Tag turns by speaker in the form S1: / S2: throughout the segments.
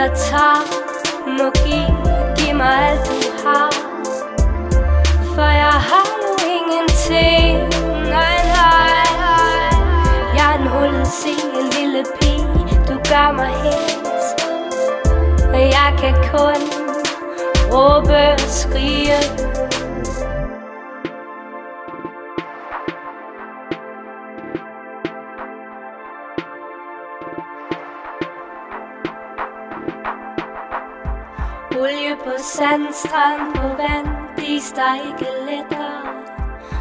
S1: jeg tager må give, giv mig alt du har For jeg har nu ingenting, nej, nej, nej Jeg er en hullet se, en lille pige, du gør mig helt Og jeg kan kun råbe og skrige Olie på sandstrand på vand, dis der ikke letter.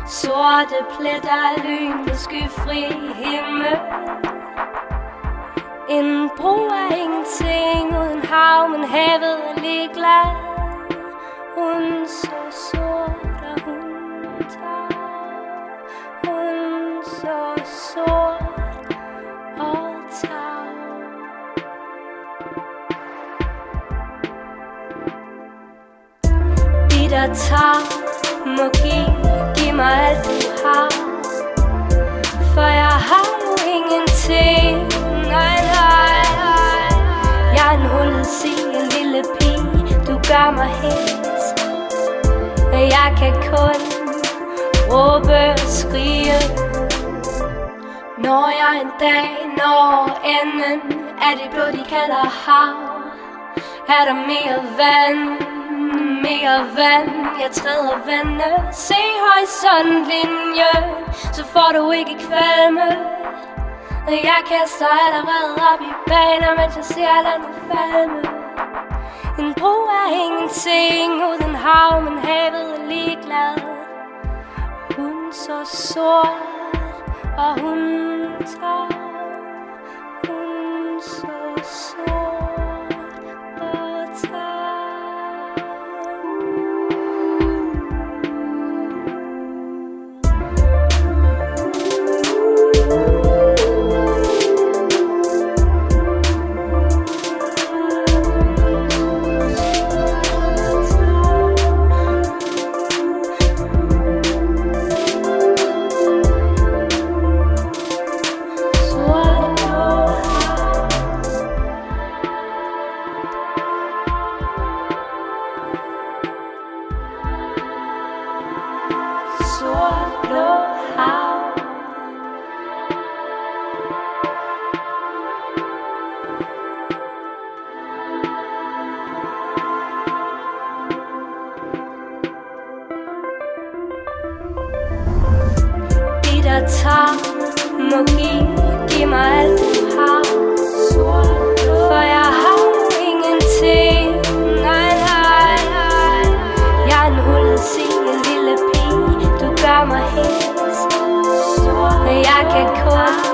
S1: Sorte pletter, lyn på skyfri himmel. En bro er ingenting uden hav, men havet er ligeglad. Hun så sort, jeg tager må give, giv mig alt du har For jeg har jo ingenting, nej, nej, nej Jeg er en hullet se, en lille pige, du gør mig helt Og jeg kan kun råbe og skrige Når jeg en dag når enden af det blod, de kalder hav Er der mere vand mere vand. Jeg træder vandet. Se horisontlinjen Så får du ikke kvalme. Jeg kaster allerede op i baner Mens jeg ser landet falme. En bro er ingenting uden hav Men havet er ligeglad. Hun så sort Og hun tager der tager må give, giv mig alt du har For jeg har ingenting, nej, nej, nej Jeg er en hullet se, lille pige, du gør mig helt jeg kan kun